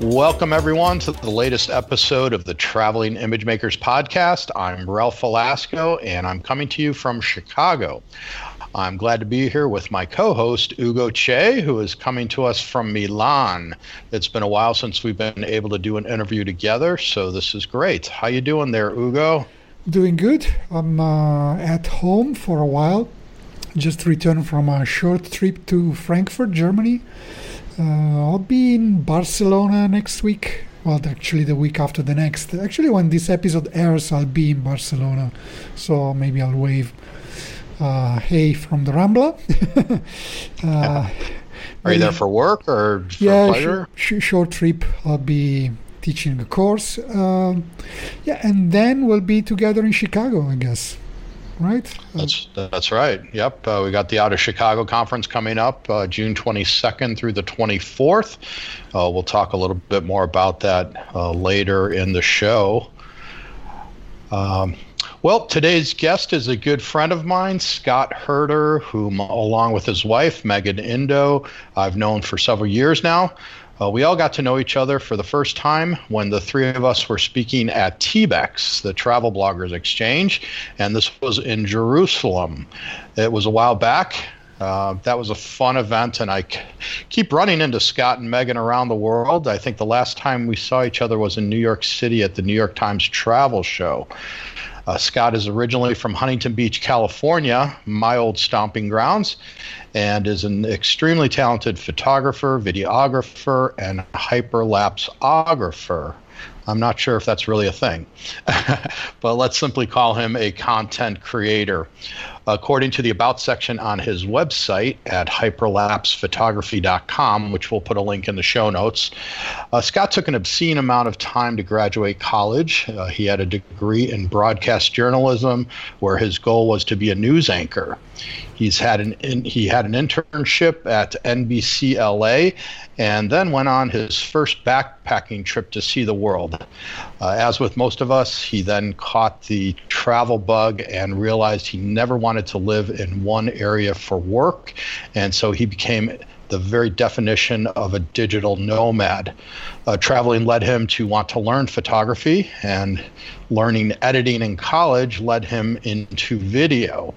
Welcome, everyone, to the latest episode of the Traveling Image Makers podcast. I'm Ralph Velasco, and I'm coming to you from Chicago. I'm glad to be here with my co-host Ugo Cei, who is coming to us from Milan. It's been a while since we've been able to do an interview together, so this is great. How you doing there, Ugo? Doing good. I'm uh, at home for a while. Just returned from a short trip to Frankfurt, Germany I'll be in Barcelona next week. Well, actually, the week after the next. Actually, when this episode airs, I'll be in Barcelona. So maybe I'll wave uh, hey from the Rambla. uh, Are you there for work or for yeah, pleasure? Sh- sh- short trip. I'll be teaching a course. Uh, yeah, and then we'll be together in Chicago, I guess right? That's that's right. Yep, uh, we got the Out of Chicago conference coming up uh, June 22nd through the 24th. Uh, we'll talk a little bit more about that uh, later in the show. Um, well, today's guest is a good friend of mine, Scott Herder, whom, along with his wife, Megan Indoe, I've known for several years now. Uh, we all got to know each other for the first time when the three of us were speaking at TBEX, the Travel Bloggers Exchange, and this was in Jerusalem. It was a while back. Uh, that was a fun event, and I c- keep running into Scott and Megan around the world. I think the last time we saw each other was in New York City at the New York Times Travel Show. Uh, Scott is originally from Huntington Beach, California, my old stomping grounds, and is an extremely talented photographer, videographer, and hyperlapseographer. I'm not sure if that's really a thing, but let's simply call him a content creator. According to the About section on his website at hyperlapsephotography.com, which we'll put a link in the show notes, uh, Scott took an obscene amount of time to graduate college. Uh, he had a degree in broadcast journalism, where his goal was to be a news anchor. He's had an in, he had an internship at NBC LA, and then went on his first backpacking trip to see the world. Uh, as with most of us, he then caught the travel bug and realized he never wanted to live in one area for work, and so he became the very definition of a digital nomad. Uh, traveling led him to want to learn photography, and learning editing in college led him into video.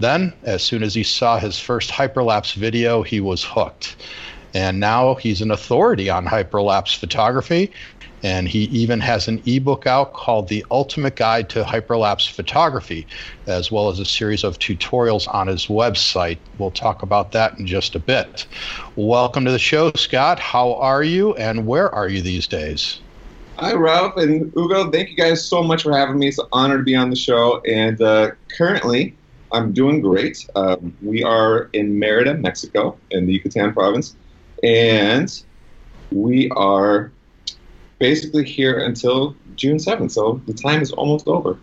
Then, as soon as he saw his first hyperlapse video, he was hooked. And now he's an authority on hyperlapse photography. And he even has an ebook out called The Ultimate Guide to Hyperlapse Photography, as well as a series of tutorials on his website. We'll talk about that in just a bit. Welcome to the show, Scott. How are you, and where are you these days? Hi, Ralph and Ugo. Thank you guys so much for having me. It's an honor to be on the show. And uh, currently, I'm doing great. Um, we are in Merida, Mexico, in the Yucatan province, and we are basically here until June 7th. So the time is almost over.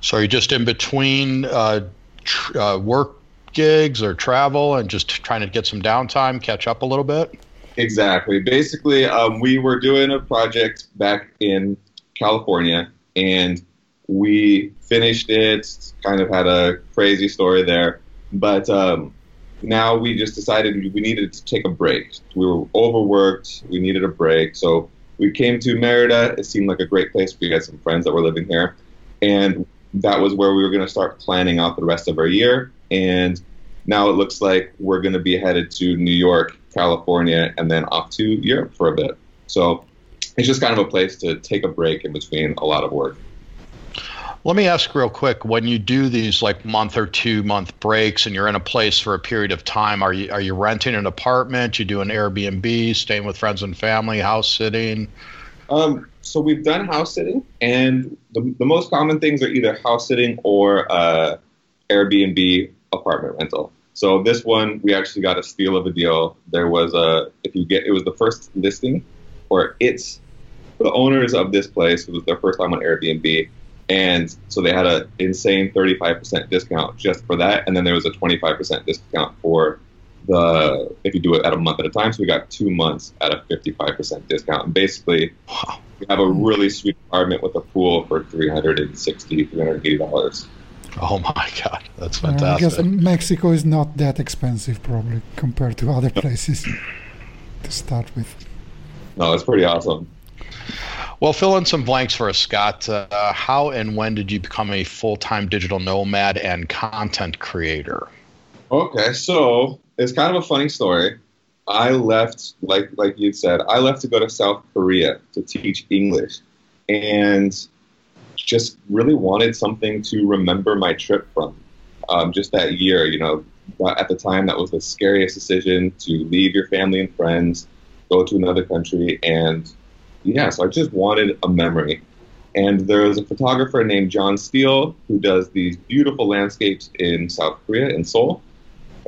So you're just in between uh, tr- uh, work gigs or travel and just trying to get some downtime, catch up a little bit? Exactly. Basically, um, we were doing a project back in California and we finished it, kind of had a crazy story there. But um, now we just decided we needed to take a break. We were overworked, we needed a break. So we came to Merida. It seemed like a great place. We had some friends that were living here. And that was where we were going to start planning out the rest of our year. And now it looks like we're going to be headed to New York, California, and then off to Europe for a bit. So it's just kind of a place to take a break in between a lot of work. Let me ask real quick: when you do these like month or two month breaks, and you're in a place for a period of time, are you are you renting an apartment? You do an Airbnb, staying with friends and family, house sitting? Um, so we've done house sitting, and the, the most common things are either house sitting or uh, Airbnb apartment rental. So this one, we actually got a steal of a deal. There was a, if you get, it was the first listing, or it's the owners of this place. It was their first time on Airbnb, And so they had an insane 35% discount just for that. And then there was a 25% discount for the, if you do it at a month at a time. So we got two months at a 55% discount. And basically, we have a really sweet apartment with a pool for $360, $380. Oh my God, that's Uh, I fantastic. guess Mexico is not that expensive, probably, compared to other places to start with. No, it's pretty awesome. Well, fill in some blanks for us, Scott. Uh, how and when did you become a full time digital nomad and content creator? Okay, so it's kind of a funny story. I left, like like you said, I left to go to South Korea to teach English, and just really wanted something to remember my trip from. Um, just that year, you know, at the time that was the scariest decision to leave your family and friends, go to another country, and yeah, so I just wanted a memory. And there was a photographer named John Steele who does these beautiful landscapes in South Korea, in Seoul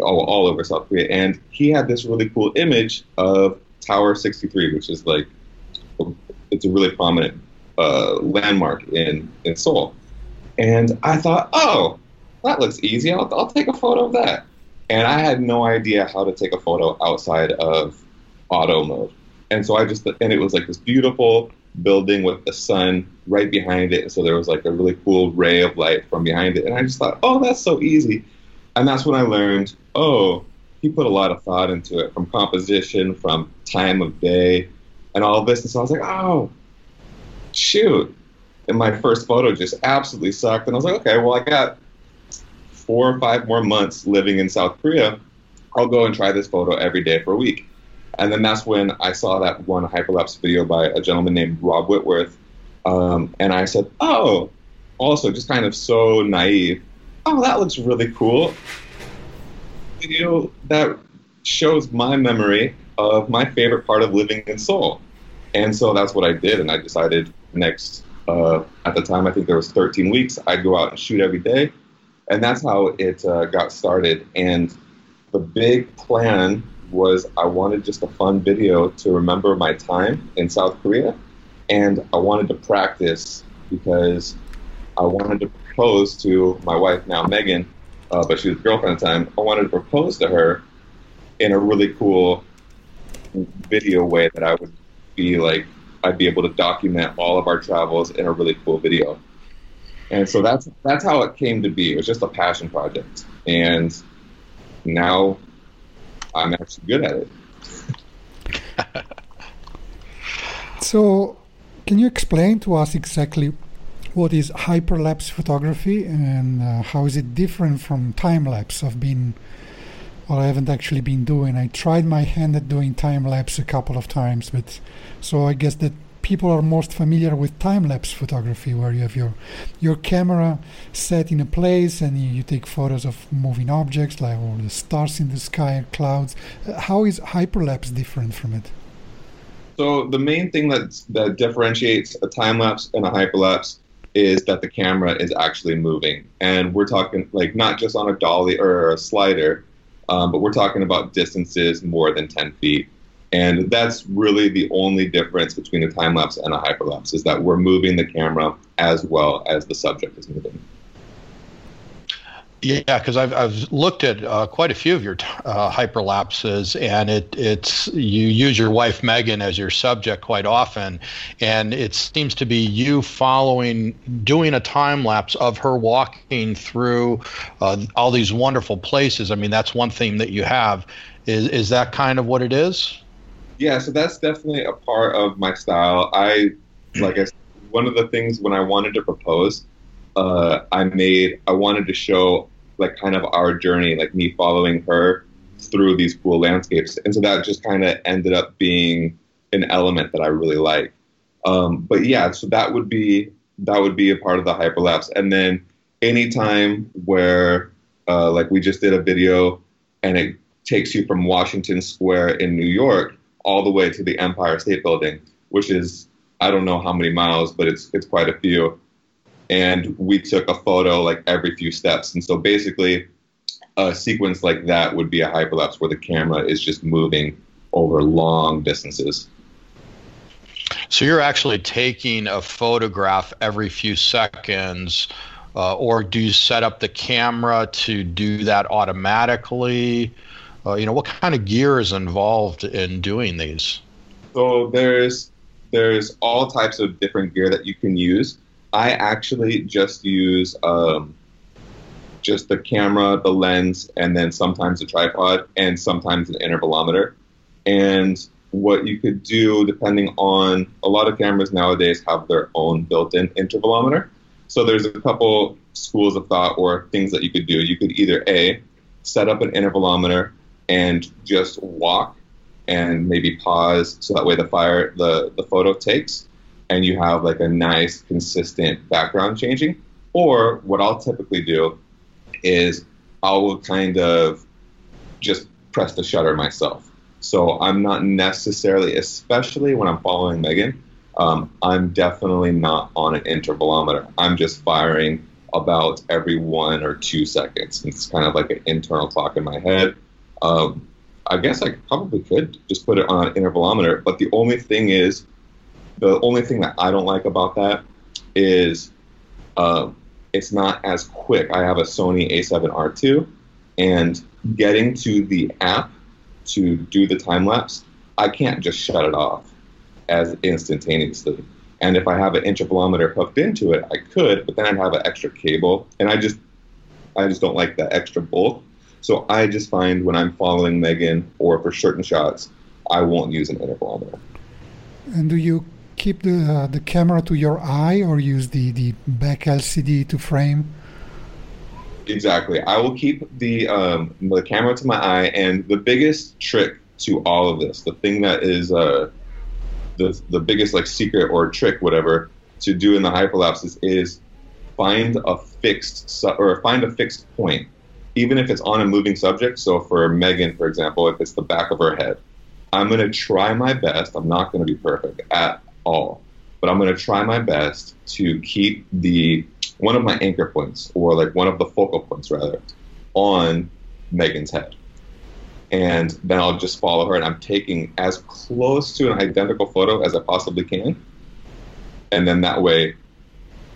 all, all over South Korea, and he had this really cool image of Tower 63, which is like it's a really prominent uh, landmark in in Seoul. And I thought, oh, that looks easy. I'll, I'll take a photo of that. And I had no idea how to take a photo outside of auto mode. And so I just and it was like this beautiful building with the sun right behind it. So there was like a really cool ray of light from behind it. And I just thought, oh, that's so easy. And that's when I learned, oh, he put a lot of thought into it from composition, from time of day, and all this. And so I was like, oh, shoot. And my first photo just absolutely sucked. And I was like, okay, well, I got four or five more months living in South Korea. I'll go and try this photo every day for a week. And then that's when I saw that one hyperlapse video by a gentleman named Rob Whitworth. Um, and I said, oh, also just kind of so naive. Oh, that looks really cool. Video that shows my memory of my favorite part of living in Seoul. And so that's what I did. And I decided next, uh, at the time, I think there was 13 weeks, I'd go out and shoot every day. And that's how it uh, got started. And the big plan was I wanted just a fun video to remember my time in South Korea. And I wanted to practice because I wanted to propose to my wife, now Megan, uh, but she was girlfriend at the time. I wanted to propose to her in a really cool video way that I would be like, I'd be able to document all of our travels in a really cool video. And so that's that's how it came to be. It was just a passion project, and now I'm actually good at it. So, can you explain to us exactly what is hyperlapse photography and uh, how is it different from time lapse? I've been, well, I haven't actually been doing. I tried my hand at doing time lapse a couple of times, but so I guess that people are most familiar with time lapse photography, where you have your your camera set in a place and you, you take photos of moving objects like all the stars in the sky, and clouds. Uh, how is hyperlapse different from it? So the main thing that that differentiates a time lapse and a hyperlapse is that the camera is actually moving, and we're talking like not just on a dolly or a slider, um, but we're talking about distances more than 10 feet. And that's really the only difference between a time lapse and a hyperlapse is that we're moving the camera as well as the subject is moving. Yeah, because I've I've looked at uh, quite a few of your uh, hyperlapses, and it it's you use your wife Megan as your subject quite often, and it seems to be you following doing a time lapse of her walking through uh, all these wonderful places. I mean, that's one theme that you have. Is is that kind of what it is? Yeah, so that's definitely a part of my style. I like I said, one of the things when I wanted to propose, uh, I made I wanted to show like kind of our journey, like me following her through these cool landscapes, and so that just kind of ended up being an element that I really like. Um, but yeah, so that would be that would be a part of the hyperlapse, and then anytime where uh, like we just did a video and it takes you from Washington Square in New York all the way to the Empire State Building, which is I don't know how many miles, but it's it's quite a few. And we took a photo like every few steps. And so basically, a sequence like that would be a hyperlapse where the camera is just moving over long distances. So you're actually taking a photograph every few seconds, uh, or do you set up the camera to do that automatically? Uh, you know, what kind of gear is involved in doing these? So there's there's all types of different gear that you can use. I actually just use um, just the camera, the lens, and then sometimes a tripod and sometimes an intervalometer. And what you could do, depending on a lot of cameras nowadays have their own built-in intervalometer. So there's a couple schools of thought or things that you could do. You could either a set up an intervalometer and just walk and maybe pause so that way the fire the, the photo takes and you have like a nice consistent background changing. Or what I'll typically do is I will kind of just press the shutter myself. So I'm not necessarily, especially when I'm following Megan, um, I'm definitely not on an intervalometer. I'm just firing about every one or two seconds. It's kind of like an internal clock in my head. Um, I guess I probably could just put it on an intervalometer, but the only thing is, the only thing that I don't like about that is um, it's not as quick. I have a Sony A7R2, and getting to the app to do the time lapse, I can't just shut it off as instantaneously. And if I have an intervalometer hooked into it, I could, but then I'd have an extra cable, and I just, I just don't like that extra bulk. So I just find when I'm following Megan or for certain shots, I won't use an intervalometer. And do you keep the uh, the camera to your eye or use the the back LCD to frame? Exactly. I will keep the um, the camera to my eye, and the biggest trick to all of this, the thing that is uh, the the biggest like secret or trick, whatever, to do in the hyperlapses is find a fixed su- or find a fixed point, even if it's on a moving subject. So for Megan, for example, if it's the back of her head, I'm going to try my best. I'm not going to be perfect at all, but I'm going to try my best to keep the one of my anchor points, or like one of the focal points rather, on Megan's head. And then I'll just follow her, and I'm taking as close to an identical photo as I possibly can. And then that way,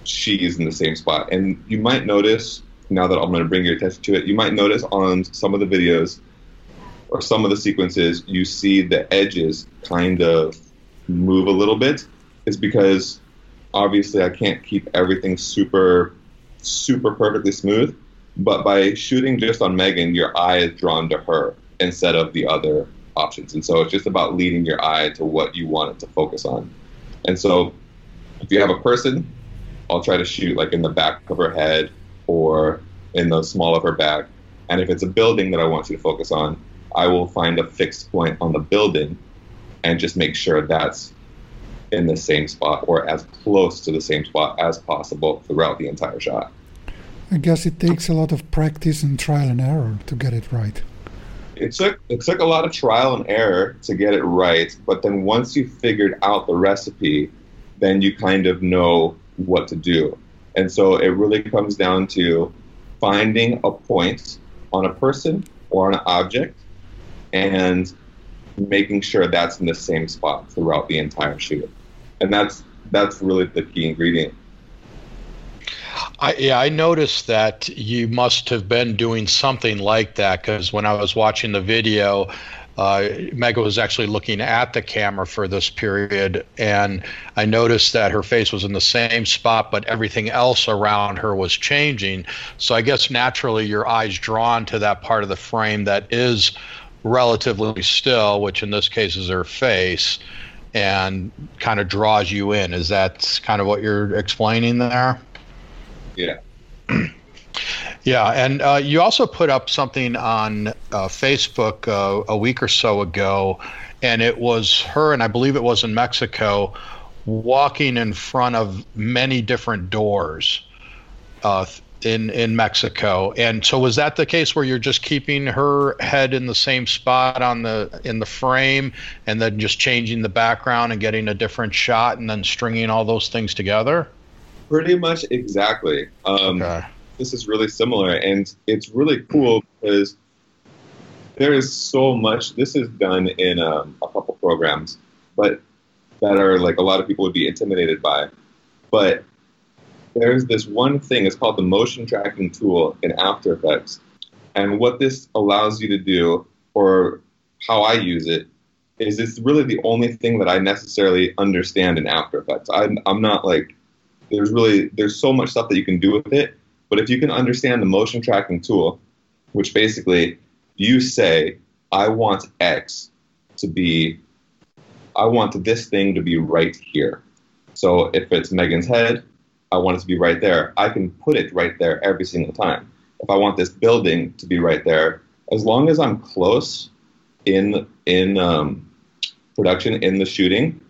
she's in the same spot. And you might notice, now that I'm going to bring your attention to it, you might notice on some of the videos or some of the sequences, you see the edges kind of move a little bit. It's because obviously I can't keep everything super, super perfectly smooth. But by shooting just on Megan, your eye is drawn to her instead of the other options. And so it's just about leading your eye to what you want it to focus on. And so if you have a person, I'll try to shoot like in the back of her head or in the small of her back. And if it's a building that I want you to focus on, I will find a fixed point on the building and just make sure that's in the same spot or as close to the same spot as possible throughout the entire shot. I guess it takes a lot of practice and trial and error to get it right. It took it took a lot of trial and error to get it right, but then once you figured out the recipe, then you kind of know what to do. And so it really comes down to finding a point on a person or an object and making sure that's in the same spot throughout the entire shoot and that's that's really the key ingredient. I, yeah, I noticed that you must have been doing something like that because when I was watching the video, uh, Mega was actually looking at the camera for this period, and I noticed that her face was in the same spot, but everything else around her was changing. So I guess naturally your eyes drawn to that part of the frame that is relatively still, which in this case is her face and kind of draws you in. Is that kind of what you're explaining there? Yeah. yeah, and uh, you also put up something on uh, Facebook uh, a week or so ago, and it was her, and I believe it was in Mexico, walking in front of many different doors uh, in in Mexico. And so was that the case where you're just keeping her head in the same spot on the in the frame and then just changing the background and getting a different shot and then stringing all those things together? Pretty much exactly. Um, okay. This is really similar, and it's really cool because there is so much. This is done in um, a couple programs, but that are like a lot of people would be intimidated by. But there's this one thing, it's called the motion tracking tool in After Effects. And what this allows you to do, or how I use it, is it's really the only thing that I necessarily understand in After Effects. I'm, I'm not like, there's really, there's so much stuff that you can do with it. But if you can understand the motion tracking tool, which basically you say, I want X to be, I want this thing to be right here. So if it's Megan's head, I want it to be right there. I can put it right there every single time. If I want this building to be right there, as long as I'm close in in um, production in the shooting,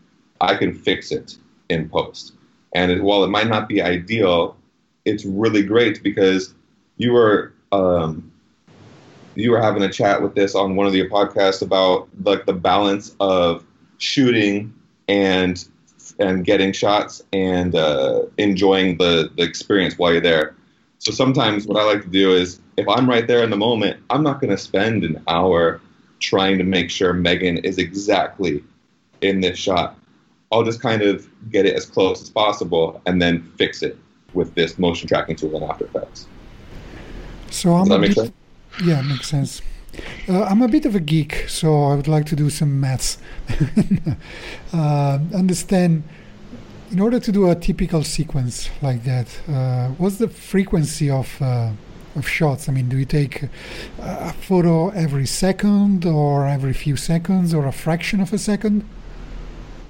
I can fix it in post. And while it might not be ideal, it's really great because you were um, you were having a chat with this on one of your podcasts about like the balance of shooting and and getting shots and uh, enjoying the, the experience while you're there. So sometimes what I like to do is if I'm right there in the moment, I'm not going to spend an hour trying to make sure Megan is exactly in this shot. I'll just kind of get it as close as possible and then fix it with this motion tracking tool in After Effects. So I'm Does that make bit, sense? yeah, makes sense. Uh, I'm a bit of a geek, so I would like to do some maths. uh, understand, in order to do a typical sequence like that, uh, what's the frequency of uh, of shots? I mean, do you take a photo every second, or every few seconds, or a fraction of a second?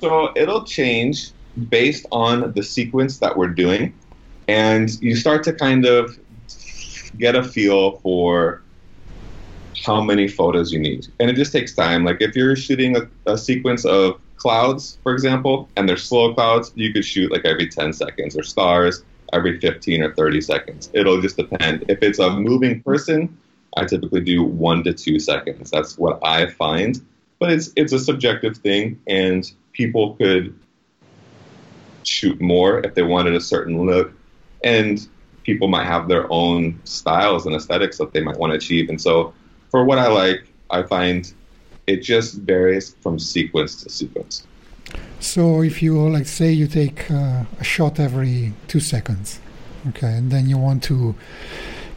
So it'll change based on the sequence that we're doing. And you start to kind of get a feel for how many photos you need. And it just takes time. Like if you're shooting a, a sequence of clouds, for example, and they're slow clouds, you could shoot like every 10 seconds, or stars every 15 or 30 seconds. It'll just depend. If it's a moving person, I typically do one to two seconds. That's what I find. But it's it's a subjective thing, and people could shoot more if they wanted a certain look, and people might have their own styles and aesthetics that they might want to achieve. And so, for what I like, I find it just varies from sequence to sequence. So if you like say you take uh, a shot every two seconds, okay, and then you want to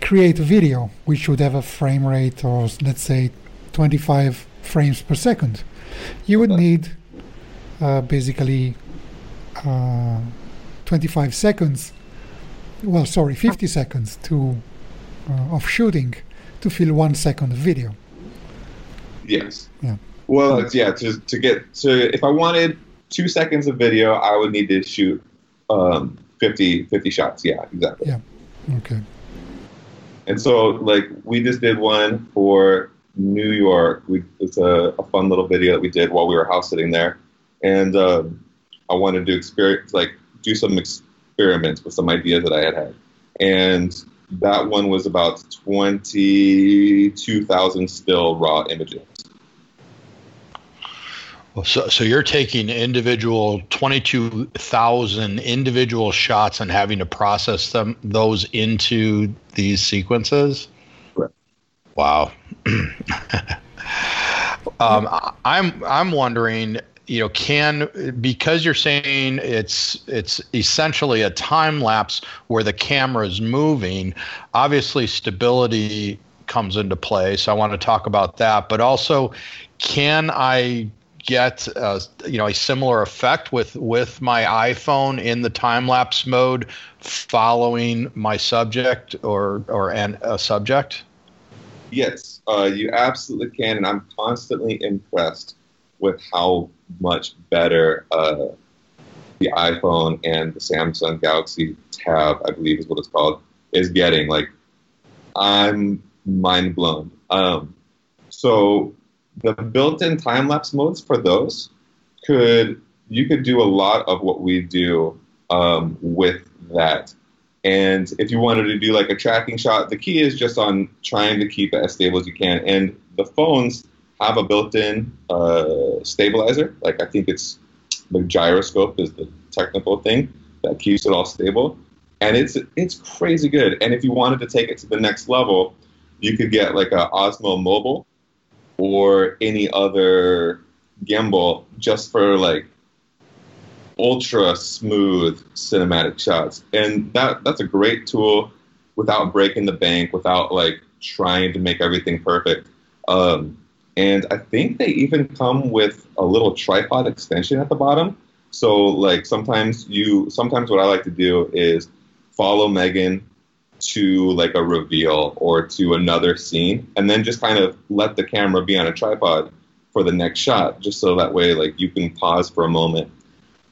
create a video which would have a frame rate of let's say 25 frames per second, you would need uh, basically uh, 25 seconds. Well, sorry, 50 seconds to uh, of shooting to fill one second of video. Yes. Yeah. Well, it's, yeah. To to get to if I wanted two seconds of video, I would need to shoot um, 50, 50 shots. Yeah, exactly. Yeah. Okay. And so, like, we just did one for New York. We, it's a, a fun little video that we did while we were house sitting there, and um, I wanted to experience, like, do some experiments with some ideas that I had had, and that one was about twenty-two thousand still raw images. Well, So, so you're taking individual 22,000 individual shots and having to process them those into these sequences. Correct. Wow. um, I'm I'm wondering, you know, can because you're saying it's it's essentially a time lapse where the camera is moving. Obviously, stability comes into play. So I want to talk about that, but also, can I get you know a similar effect with with my iPhone in the time lapse mode following my subject or or an, a subject? Yes, uh, you absolutely can, and I'm constantly impressed with how much better uh, the iPhone and the Samsung Galaxy Tab, I believe is what it's called, is getting. Like, I'm mind blown. Um, so the built-in time lapse modes for those could you could do a lot of what we do um, with that. And if you wanted to do like a tracking shot, the key is just on trying to keep it as stable as you can. And the phones have a built-in uh, stabilizer. Like I think it's the gyroscope is the technical thing that keeps it all stable, and it's it's crazy good. And if you wanted to take it to the next level, you could get like a Osmo Mobile or any other gimbal just for like ultra smooth cinematic shots, and that that's a great tool without breaking the bank, without like trying to make everything perfect. Um, and I think they even come with a little tripod extension at the bottom. So like sometimes you sometimes what I like to do is follow Megan to like a reveal or to another scene and then just kind of let the camera be on a tripod for the next shot just so that way like you can pause for a moment.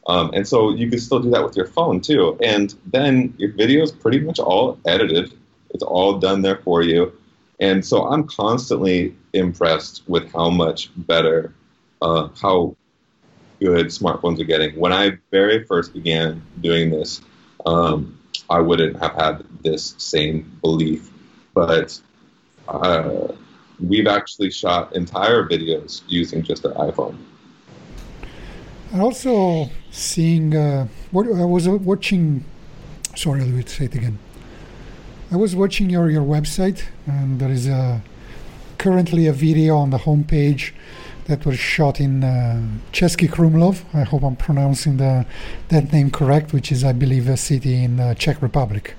Um, and so you can still do that with your phone too. And then your video is pretty much all edited. It's all done there for you and so i'm constantly impressed with how much better uh, how good smartphones are getting when i very first began doing this um, I wouldn't have had this same belief. But uh, we've actually shot entire videos using just our iPhone. And also seeing uh, what I was watching. Sorry, I'll say it again. I was watching your your website, and there is a currently a video on the homepage that was shot in uh, Český Krumlov. I hope I'm pronouncing the, that name correct, which is, I believe, a city in uh, Czech Republic.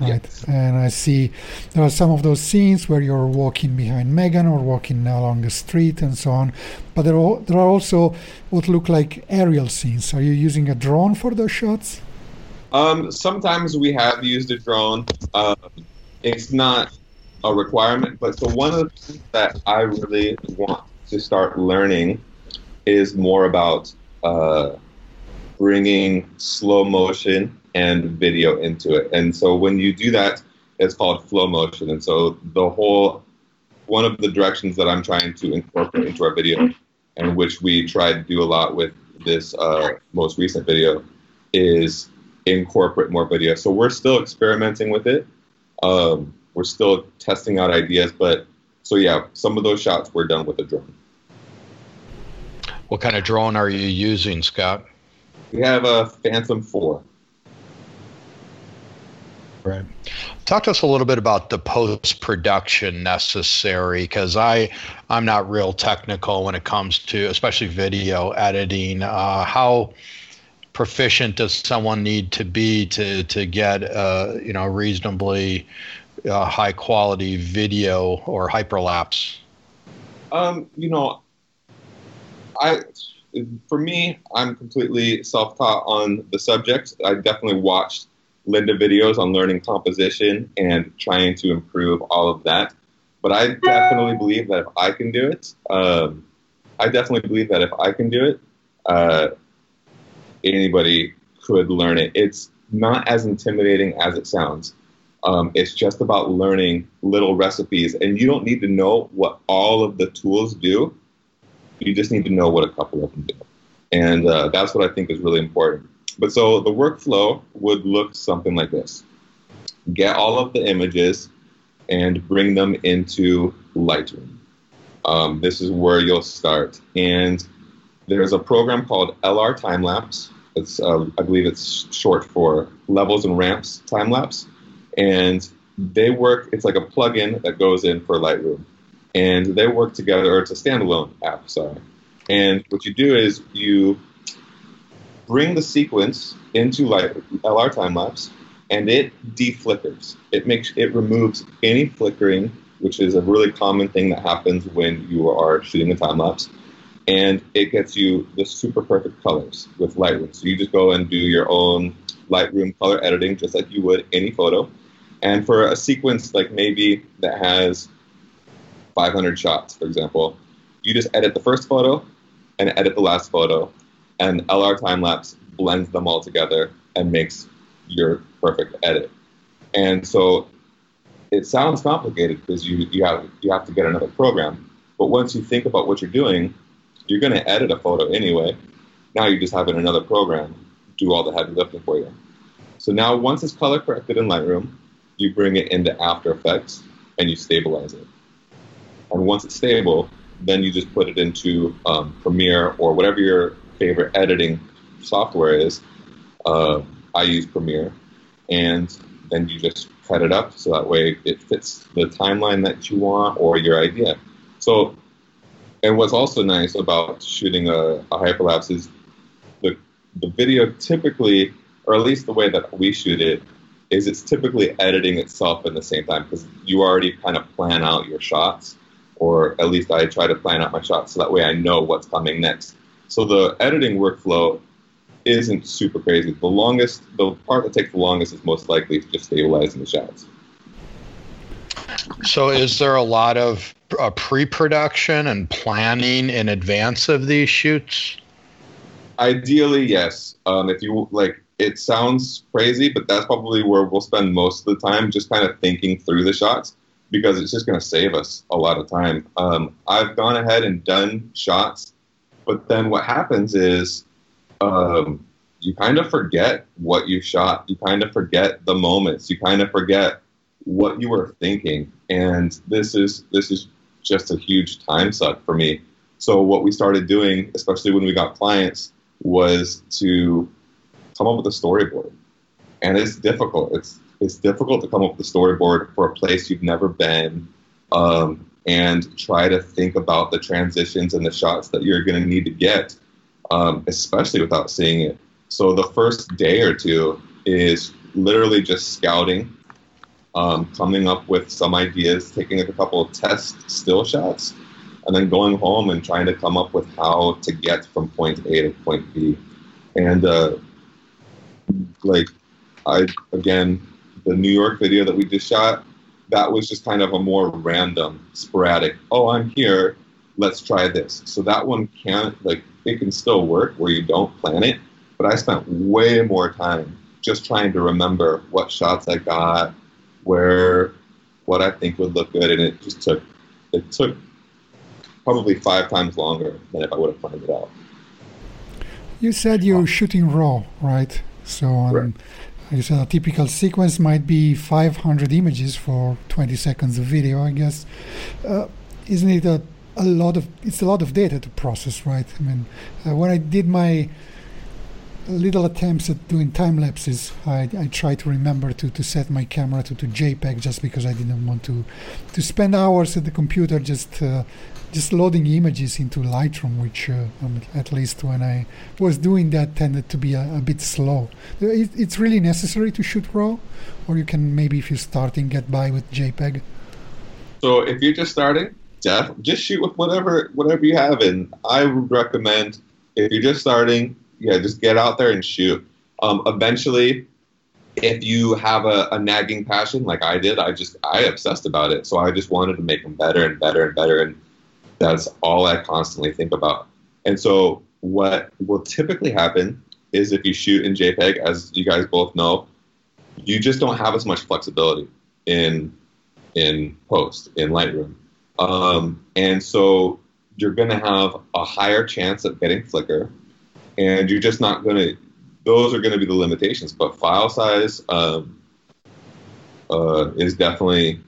Right, yes. and I see there are some of those scenes where you're walking behind Megan or walking along the street and so on. But there are there are also what look like aerial scenes. Are you using a drone for those shots? Um, sometimes we have used a drone. Uh, it's not a requirement, but so one of the things that I really want to start learning is more about uh, bringing slow motion and video into it. And so when you do that, it's called flow motion. And so the whole one of the directions that I'm trying to incorporate into our video, and which we try to do a lot with this uh, most recent video, is incorporate more video. So we're still experimenting with it. Um, we're still testing out ideas, but so yeah, some of those shots were done with a drone. What kind of drone are you using, Scott? We have a Phantom 4. Right. Talk to us a little bit about the post production necessary, because I I'm not real technical when it comes to especially video editing. Uh, how proficient does someone need to be to to get uh, you know reasonably uh, high quality video or hyperlapse? Um, you know, I, for me, I'm completely self-taught on the subject. I definitely watched Lynda videos on learning composition and trying to improve all of that. But I definitely believe that if I can do it, um, I definitely believe that if I can do it, uh, anybody could learn it. It's not as intimidating as it sounds. Um, it's just about learning little recipes, and you don't need to know what all of the tools do. You just need to know what a couple of them do. And uh, that's what I think is really important. But so the workflow would look something like this get all of the images and bring them into Lightroom. Um, this is where you'll start. And there's a program called LR Time Lapse. It's, uh, I believe it's short for Levels and Ramps Time Lapse. And they work, it's like a plugin that goes in for Lightroom and they work together, or it's a standalone app, sorry. And what you do is you bring the sequence into Light, LR time lapse, and it deflickers. It makes it removes any flickering, which is a really common thing that happens when you are shooting a time lapse, and it gets you the super perfect colors with Lightroom. So you just go and do your own Lightroom color editing, just like you would any photo. And for a sequence like maybe that has 500 shots, for example, you just edit the first photo and edit the last photo, and LR time lapse blends them all together and makes your perfect edit. And so it sounds complicated because you, you have you have to get another program. But once you think about what you're doing, you're going to edit a photo anyway. Now you're just have in another program do all the heavy lifting for you. So now once it's color corrected in Lightroom, you bring it into After Effects and you stabilize it. And once it's stable, then you just put it into um, Premiere or whatever your favorite editing software is. Uh, I use Premiere, and then you just cut it up so that way it fits the timeline that you want or your idea. So, and what's also nice about shooting a, a hyperlapse is the the video typically, or at least the way that we shoot it, is it's typically editing itself in the same time because you already kind of plan out your shots, or at least I try to plan out my shots so that way I know what's coming next. So the editing workflow isn't super crazy. The longest, the part that takes the longest is most likely just stabilizing the shots. So, is there a lot of uh, pre-production and planning in advance of these shoots? Ideally, yes. Um, if you like, it sounds crazy, but that's probably where we'll spend most of the time, just kind of thinking through the shots because it's just going to save us a lot of time. Um, I've gone ahead and done shots, but then what happens is um, you kind of forget what you shot. You kind of forget the moments. You kind of forget what you were thinking, and this is this is just a huge time suck for me. So what we started doing, especially when we got clients, was to come up with a storyboard, and it's difficult. It's it's difficult to come up with a storyboard for a place you've never been, um, and try to think about the transitions and the shots that you're going to need to get, um, especially without seeing it. So the first day or two is literally just scouting um, coming up with some ideas, taking a couple of test still shots, and then going home and trying to come up with how to get from point A to point B. And uh, like I again, the New York video that we just shot, that was just kind of a more random, sporadic. Oh, I'm here. Let's try this. So that one can't like it can still work where you don't plan it, but I spent way more time just trying to remember what shots I got, where what I think would look good, and it just took it took probably five times longer than if I would have planned it out. You said you're shooting raw, right? So um, right. you said a typical sequence might be 500 images for 20 seconds of video, I guess. Uh, isn't it a, a lot of it's a lot of data to process, right? I mean, uh, when I did my little attempts at doing time lapses. I, I try to remember to, to set my camera to, to JPEG just because I didn't want to to spend hours at the computer just uh, just loading images into Lightroom, which uh, um, at least when I was doing that tended to be a, a bit slow. Uh, it, it's really necessary to shoot RAW, or you can maybe if you're starting get by with JPEG. So if you're just starting, def, just shoot with whatever whatever you have, and I would recommend if you're just starting yeah, just get out there and shoot. Um, eventually, if you have a, a, nagging passion like I did, I just I obsessed about it. So I just wanted to make them better and better and better, and that's all I constantly think about. And so what will typically happen is if you shoot in JPEG, as you guys both know, you just don't have as much flexibility in in post in Lightroom, um, and so you're going to have a higher chance of getting flicker and you're just not going to. Those are going to be the limitations. But file size um, uh, is definitely,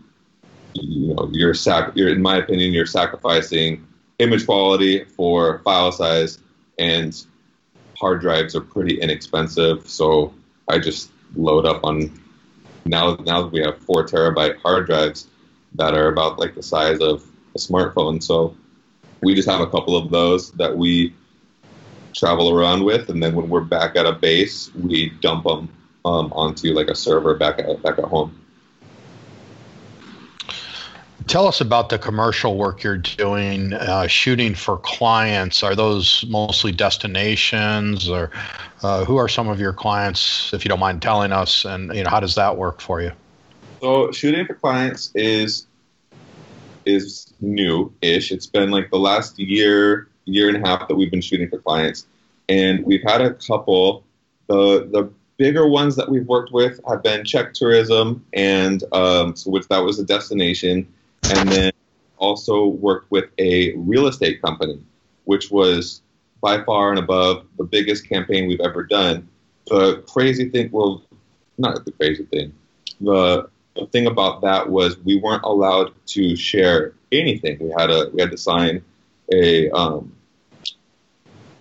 you know, you're, sac- you're in my opinion, you're sacrificing image quality for file size, and hard drives are pretty inexpensive. So I just load up on now. Now that we have four terabyte hard drives that are about like the size of a smartphone, so we just have a couple of those that we travel around with, and then when we're back at a base, we dump them um, onto like a server back at back at home. Tell us about the commercial work you're doing, uh, shooting for clients. Are those mostly destinations, or uh, who are some of your clients, if you don't mind telling us? And you know, how does that work for you? So, shooting for clients is is new-ish. It's been like the last year, year and a half that we've been shooting for clients, and we've had a couple. The the bigger ones that we've worked with have been Czech tourism, and um, so which that was a destination, and then also worked with a real estate company, which was by far and above the biggest campaign we've ever done. The crazy thing, well, not the crazy thing. The the thing about that was we weren't allowed to share anything. We had a we had to sign a um,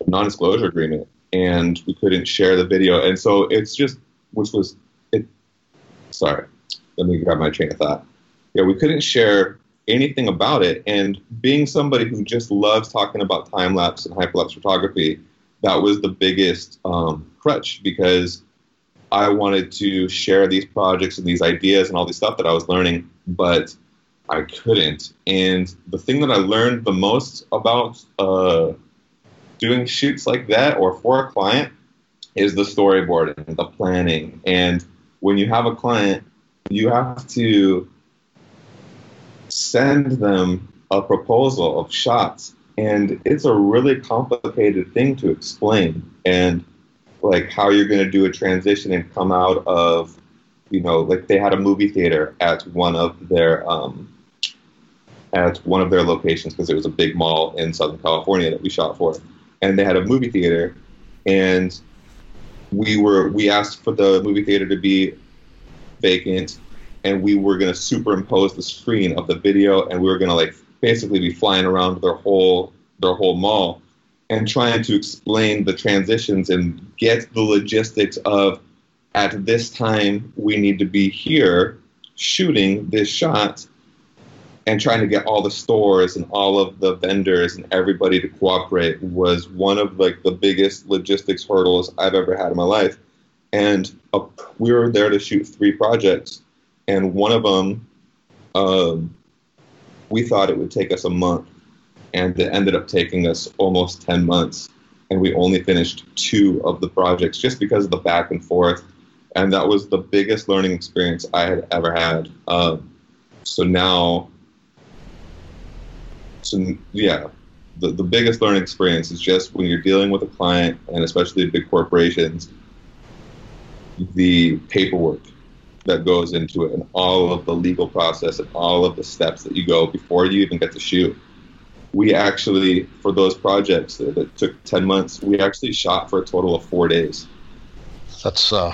non-disclosure agreement, and we couldn't share the video. And so it's just, which was, it. Sorry, let me grab my train of thought. Yeah, we couldn't share anything about it. And being somebody who just loves talking about time lapse and hyperlapse photography, that was the biggest um, crutch because I wanted to share these projects and these ideas and all this stuff that I was learning, but I couldn't. And the thing that I learned the most about uh, doing shoots like that or for a client is the storyboarding, the planning. And when you have a client, you have to send them a proposal of shots. And it's a really complicated thing to explain. And like how you're going to do a transition and come out of, you know, like they had a movie theater at one of their um, at one of their locations because it was a big mall in Southern California that we shot for, and they had a movie theater, and we were we asked for the movie theater to be vacant, and we were going to superimpose the screen of the video, and we were going to like basically be flying around their whole their whole mall and trying to explain the transitions and get the logistics of at this time we need to be here shooting this shot and trying to get all the stores and all of the vendors and everybody to cooperate was one of like the biggest logistics hurdles I've ever had in my life. And uh, we were there to shoot three projects, and one of them, um, we thought it would take us a month, and it ended up taking us almost ten months, and we only finished two of the projects just because of the back and forth, and that was the biggest learning experience I had ever had. Um, so now so yeah, the, the biggest learning experience is just when you're dealing with a client and especially big corporations, the paperwork that goes into it and all of the legal process and all of the steps that you go before you even get to shoot. We actually, for those projects that, that took 10 months, we actually shot for a total of four days. That's uh,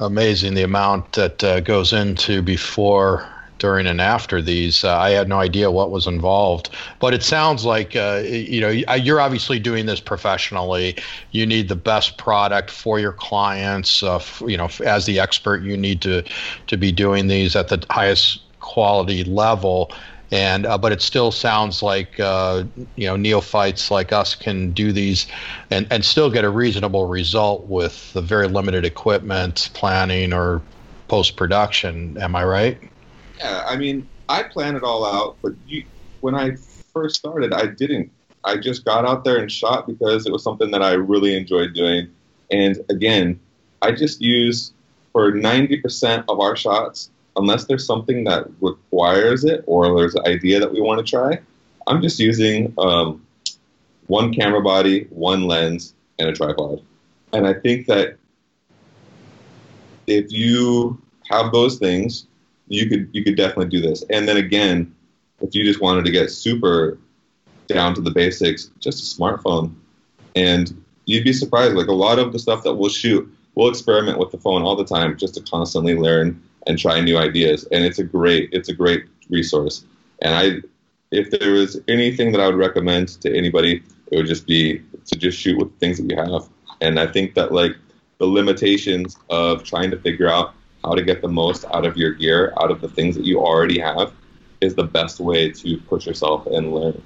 amazing the amount that uh, goes into before during and after these. Uh, I had no idea what was involved, but it sounds like uh, you know you're obviously doing this professionally. You need the best product for your clients. Uh, you know, as the expert, you need to to be doing these at the highest quality level. And uh, but it still sounds like uh, you know neophytes like us can do these and, and still get a reasonable result with the very limited equipment, planning, or post production. Am I right? Yeah, I mean, I plan it all out, but you, when I first started, I didn't. I just got out there and shot because it was something that I really enjoyed doing. And again, I just use for 90% of our shots, unless there's something that requires it or there's an idea that we want to try, I'm just using um, one camera body, one lens, and a tripod. And I think that if you have those things, you could you could definitely do this. And then again, if you just wanted to get super down to the basics, just a smartphone, and you'd be surprised. Like a lot of the stuff that we'll shoot, we'll experiment with the phone all the time, just to constantly learn and try new ideas. And it's a great it's a great resource. And I, if there was anything that I would recommend to anybody, it would just be to just shoot with things that you have. And I think that like the limitations of trying to figure out how to get the most out of your gear, out of the things that you already have, is the best way to push yourself and learn.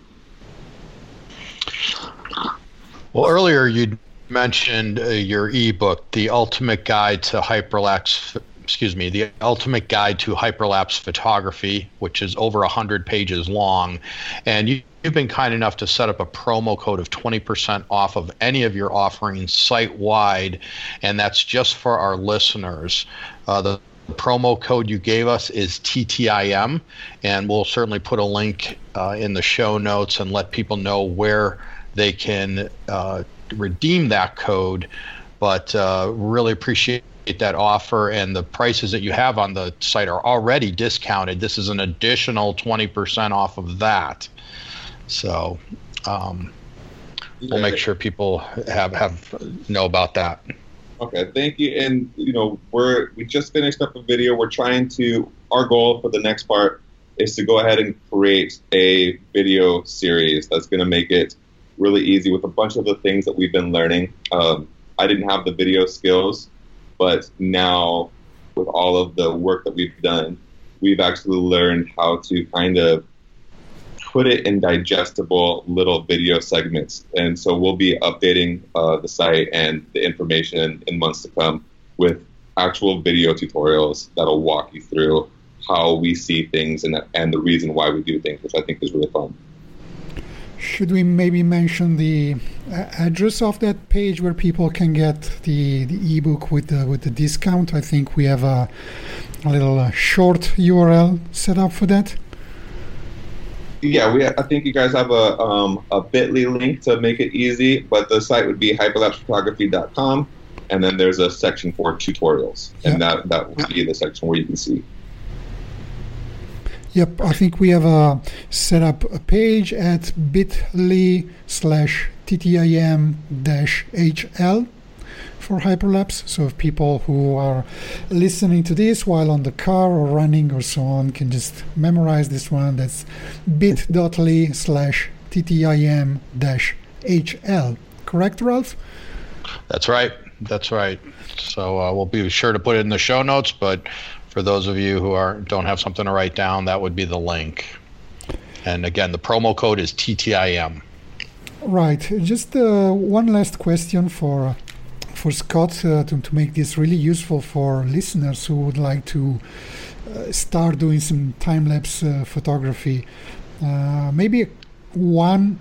Well, earlier you mentioned uh, your ebook, The Ultimate Guide to Hyperlapse excuse me, the ultimate guide to hyperlapse photography, which is over 100 pages long. And you, have been kind enough to set up a promo code of 20% off of any of your offerings site wide. And that's just for our listeners. Uh, the promo code you gave us is TTIM, and we'll certainly put a link uh, in the show notes and let people know where they can uh, redeem that code. But uh, really appreciate that offer and the prices that you have on the site are already discounted. This is an additional 20% off of that. So um, we'll make sure people have, have know about that. Okay, thank you. And you know, we're we just finished up a video. We're trying to our goal for the next part is to go ahead and create a video series that's going to make it really easy with a bunch of the things that we've been learning. Um, I didn't have the video skills but now, with all of the work that we've done, we've actually learned how to kind of put it in digestible little video segments. And so we'll be updating uh, the site and the information in months to come with actual video tutorials that'll walk you through how we see things and, and the reason why we do things, which I think is really fun. Should we maybe mention the uh, address of that page where people can get the, the ebook with the with the discount? I think we have a, a little uh, short URL set up for that. Yeah, we. I think you guys have a um, a Bitly link to make it easy, but the site would be hyperlapsephotography.com, and then there's a section for tutorials, and that that would be the section where you can see. Yep, I think we have a set up a page at bit.ly slash ttim dash hl for hyperlapse. So if people who are listening to this while on the car or running or so on can just memorize this one, that's bit.ly slash ttim dash hl. Correct, Ralph? That's right. That's right. So uh, we'll be sure to put it in the show notes, but for those of you who are don't have something to write down, that would be the link. And again, the promo code is TTIM. Right. Just uh, one last question for for Scott uh, to, to make this really useful for listeners who would like to uh, start doing some time lapse uh, photography. Uh, maybe one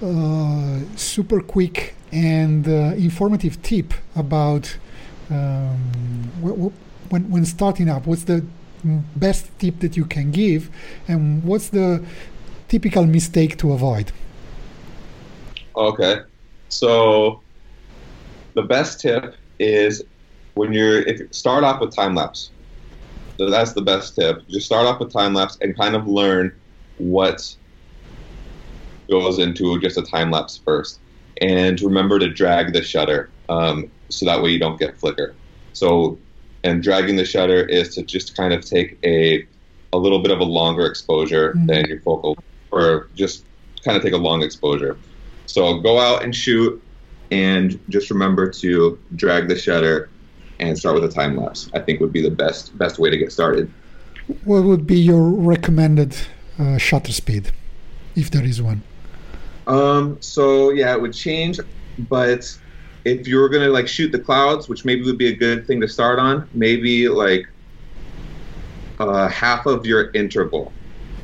uh, super quick and informative tip about um, when, when starting up? What's the best tip that you can give, and what's the typical mistake to avoid? Okay, so the best tip is when you're if you start off with time lapse. So that's the best tip. Just start off with time lapse and kind of learn what goes into just a time lapse first, and remember to drag the shutter um, so that way you don't get flicker. So and dragging the shutter is to just kind of take a a little bit of a longer exposure mm-hmm. than your focal, or just kind of take a long exposure. So go out and shoot, and just remember to drag the shutter and start with a time lapse. I think would be the best best way to get started. What would be your recommended uh, shutter speed, if there is one? Um. So yeah, it would change, but if you were gonna like shoot the clouds, which maybe would be a good thing to start on, maybe like uh, half of your interval.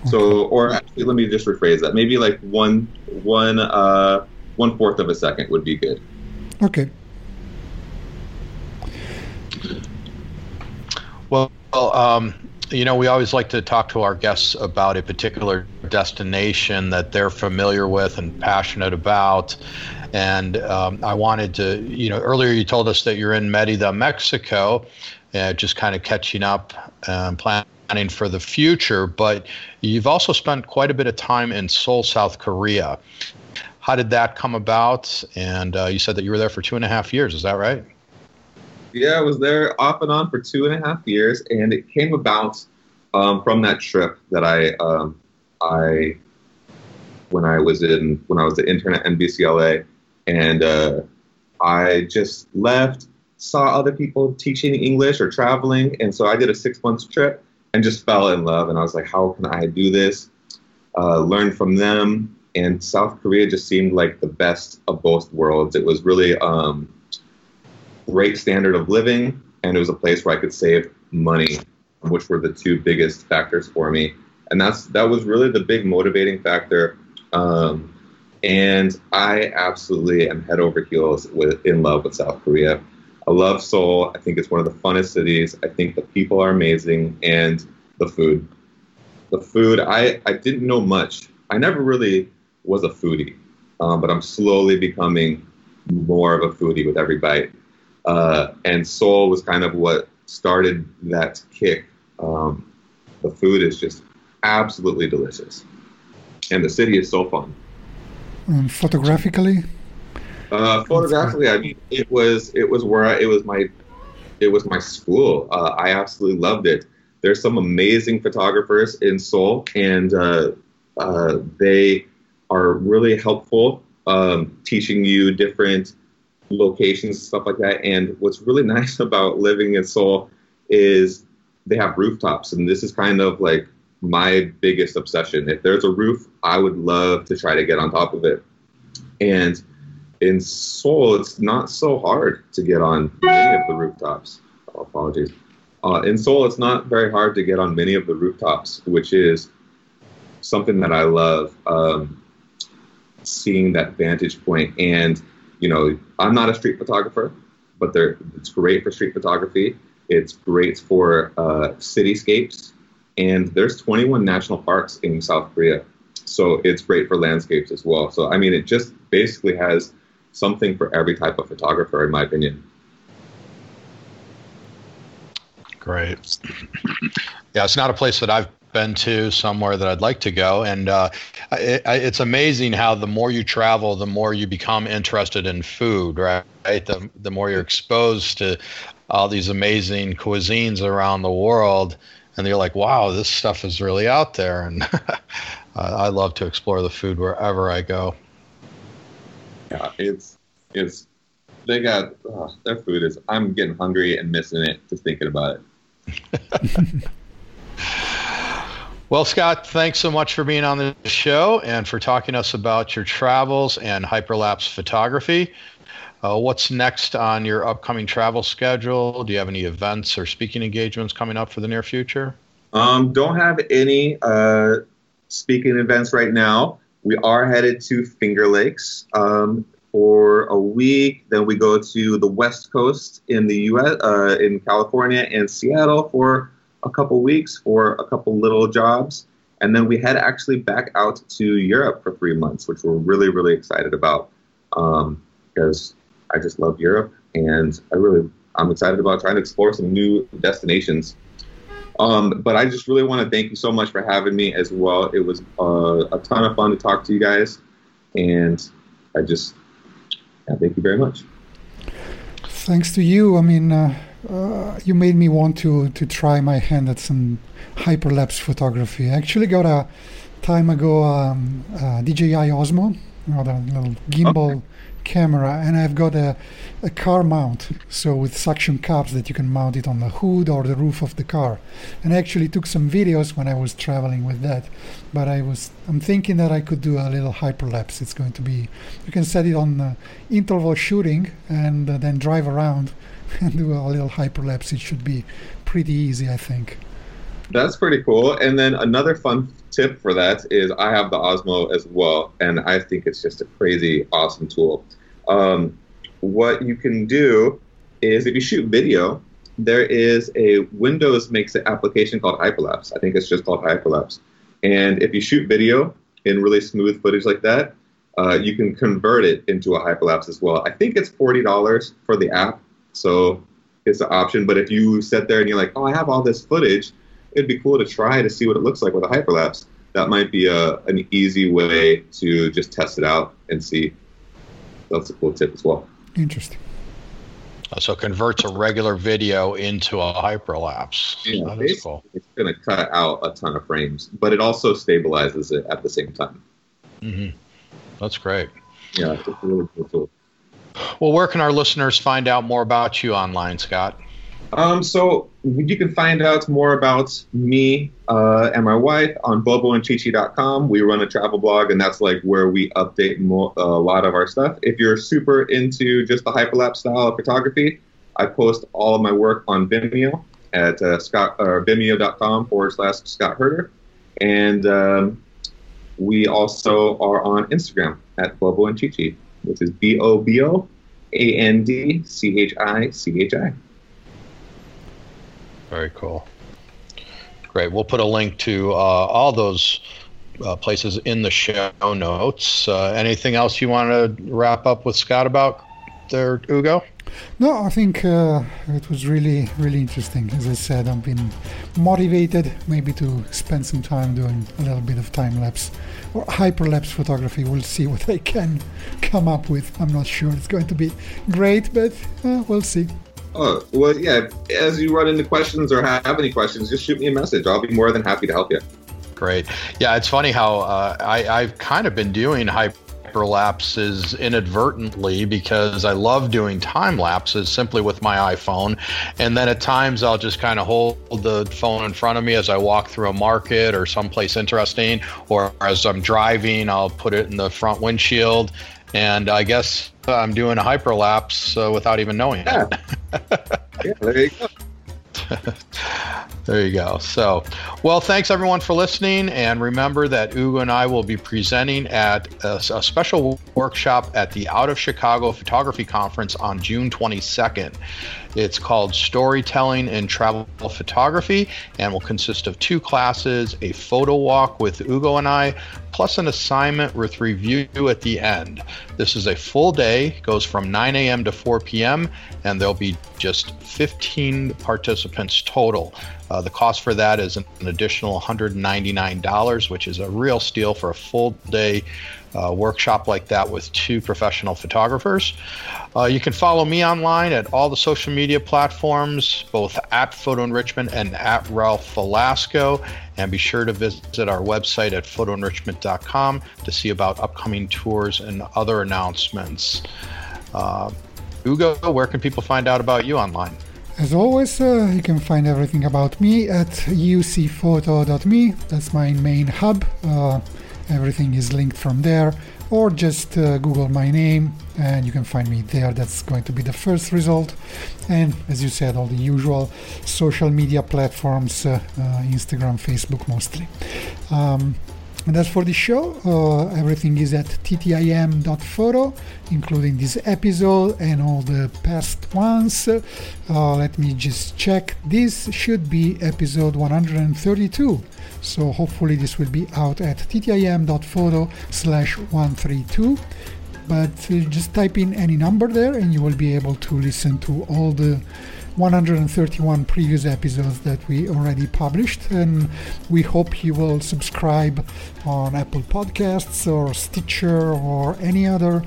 So, or actually, let me just rephrase that. Maybe like one, one, uh, one fourth of a second would be good. Okay. Well, um, you know, we always like to talk to our guests about a particular destination that they're familiar with and passionate about. And um, I wanted to, you know, earlier you told us that you're in Merida, Mexico, uh, just kind of catching up and planning for the future. But you've also spent quite a bit of time in Seoul, South Korea. How did that come about? And uh, you said that you were there for two and a half years. Is that right? Yeah, I was there off and on for two and a half years, and it came about um, from that trip that I um, I when I was in when I was the intern at NBCLA, and uh, I just left, saw other people teaching English or traveling, and so I did a six months trip and just fell in love. And I was like, how can I do this? Uh, learn from them, and South Korea just seemed like the best of both worlds. It was really um, great standard of living, and it was a place where I could save money, which were the two biggest factors for me. And that's that was really the big motivating factor. Um, and I absolutely am head over heels with in love with South Korea. I love Seoul. I think it's one of the funnest cities. I think the people are amazing, and the food. The food, I, I didn't know much. I never really was a foodie, um, but I'm slowly becoming more of a foodie with every bite. Uh, and Seoul was kind of what started that kick. Um, the food is just absolutely delicious, and the city is so fun. And photographically, uh, photographically, I mean, it was it was where I, it was my it was my school. Uh, I absolutely loved it. There's some amazing photographers in Seoul, and uh, uh they are really helpful, um, teaching you different locations, stuff like that. And what's really nice about living in Seoul is they have rooftops, and this is kind of like my biggest obsession. If there's a roof, I would love to try to get on top of it. And in Seoul, it's not so hard to get on many of the rooftops. Oh, apologies. Uh, in Seoul, it's not very hard to get on many of the rooftops, which is something that I love. Um, seeing that vantage point, and you know, I'm not a street photographer, but it's great for street photography. It's great for uh, cityscapes, and there's 21 national parks in South Korea, so it's great for landscapes as well. So I mean, it just basically has something for every type of photographer, in my opinion. Great. Yeah, it's not a place that I've been to, somewhere that I'd like to go. And uh, it, it's amazing how the more you travel, the more you become interested in food, right? The, the more you're exposed to all these amazing cuisines around the world. And you're like, wow, this stuff is really out there. And I love to explore the food wherever I go. Yeah, it's it's they got oh, their food is. I'm getting hungry and missing it just thinking about it. well, Scott, thanks so much for being on the show and for talking to us about your travels and hyperlapse photography. Uh, what's next on your upcoming travel schedule? Do you have any events or speaking engagements coming up for the near future? Um, don't have any uh, speaking events right now we are headed to Finger Lakes um, for a week. Then we go to the West Coast in the U.S. Uh, in California and Seattle for a couple weeks for a couple little jobs, and then we head actually back out to Europe for three months, which we're really really excited about um, because I just love Europe and I really I'm excited about trying to explore some new destinations um, but I just really want to thank you so much for having me as well. It was uh, a ton of fun to talk to you guys, and I just yeah, thank you very much. Thanks to you. I mean, uh, uh, you made me want to to try my hand at some hyperlapse photography. I actually got a time ago um, DJI Osmo, you know, the little gimbal. Okay camera and I've got a, a car mount so with suction cups that you can mount it on the hood or the roof of the car and I actually took some videos when I was traveling with that but I was I'm thinking that I could do a little hyperlapse it's going to be you can set it on uh, interval shooting and uh, then drive around and do a little hyperlapse it should be pretty easy I think that's pretty cool and then another fun tip for that is I have the Osmo as well, and I think it's just a crazy awesome tool. Um, what you can do is if you shoot video, there is a Windows makes an application called Hyperlapse. I think it's just called Hyperlapse. And if you shoot video in really smooth footage like that, uh, you can convert it into a hyperlapse as well. I think it's forty dollars for the app, so it's an option. But if you sit there and you're like, "Oh, I have all this footage," it'd be cool to try to see what it looks like with a hyperlapse. That might be a, an easy way to just test it out and see that's a cool tip as well. Interesting. Uh, so converts a regular video into a hyperlapse. Yeah, that cool. It's going to cut out a ton of frames, but it also stabilizes it at the same time. Mm-hmm. That's great. Yeah, it's a really cool tool. Well, where can our listeners find out more about you online, Scott? Um, so you can find out more about me uh, and my wife on boboandchichi.com. We run a travel blog, and that's like where we update more, a lot of our stuff. If you're super into just the hyperlapse style of photography, I post all of my work on Vimeo at uh, scott, uh, vimeo.com forward slash Scott Herder. And um, we also are on Instagram at Bobo and Chichi, which is B O B O A N D C H I C H I. Very cool. Great. We'll put a link to uh, all those uh, places in the show notes. Uh, anything else you want to wrap up with Scott about there, Ugo? No, I think uh, it was really, really interesting. As I said, I've been motivated maybe to spend some time doing a little bit of time lapse or hyperlapse photography. We'll see what I can come up with. I'm not sure it's going to be great, but uh, we'll see. Oh, well, yeah. As you run into questions or have any questions, just shoot me a message. I'll be more than happy to help you. Great. Yeah, it's funny how uh, I, I've kind of been doing hyper hyperlapses inadvertently because I love doing time lapses simply with my iPhone. And then at times I'll just kind of hold the phone in front of me as I walk through a market or someplace interesting, or as I'm driving, I'll put it in the front windshield. And I guess I'm doing a hyperlapse uh, without even knowing Yeah. it. yeah, there you go. There you go. So, well, thanks everyone for listening. And remember that Ugo and I will be presenting at a, a special workshop at the Out of Chicago Photography Conference on June 22nd. It's called Storytelling in Travel Photography and will consist of two classes a photo walk with Ugo and I, plus an assignment with review at the end. This is a full day, goes from 9 a.m. to 4 p.m., and there'll be just 15 participants total. Uh, the cost for that is an additional $199, which is a real steal for a full day uh, workshop like that with two professional photographers. Uh, you can follow me online at all the social media platforms, both at Photo Enrichment and at Ralph Velasco. And be sure to visit our website at photoenrichment.com to see about upcoming tours and other announcements. Uh, Ugo, where can people find out about you online? As always, uh, you can find everything about me at ucphoto.me. That's my main hub. Uh, everything is linked from there. Or just uh, Google my name and you can find me there. That's going to be the first result. And as you said, all the usual social media platforms uh, uh, Instagram, Facebook mostly. Um, and as for the show, uh, everything is at ttim.photo, including this episode and all the past ones. Uh, let me just check. This should be episode 132. So hopefully this will be out at ttim.photo slash 132 but uh, just type in any number there and you will be able to listen to all the 131 previous episodes that we already published and we hope you will subscribe on apple podcasts or stitcher or any other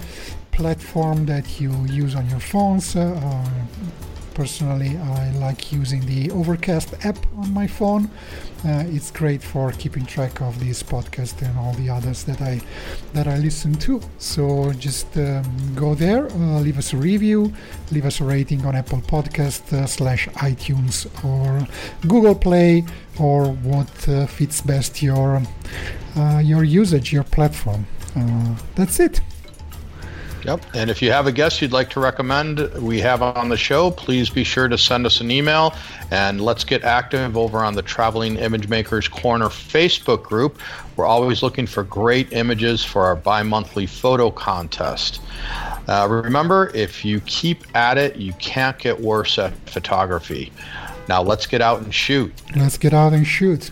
platform that you use on your phones uh, personally i like using the overcast app on my phone uh, it's great for keeping track of this podcast and all the others that I that I listen to. So just um, go there, uh, leave us a review, leave us a rating on Apple Podcast uh, slash iTunes or Google Play or what uh, fits best your uh, your usage, your platform. Uh, that's it. Yep. And if you have a guest you'd like to recommend we have on the show, please be sure to send us an email and let's get active over on the Traveling Image Makers Corner Facebook group. We're always looking for great images for our bi monthly photo contest. Uh, remember, if you keep at it, you can't get worse at photography. Now let's get out and shoot. Let's get out and shoot.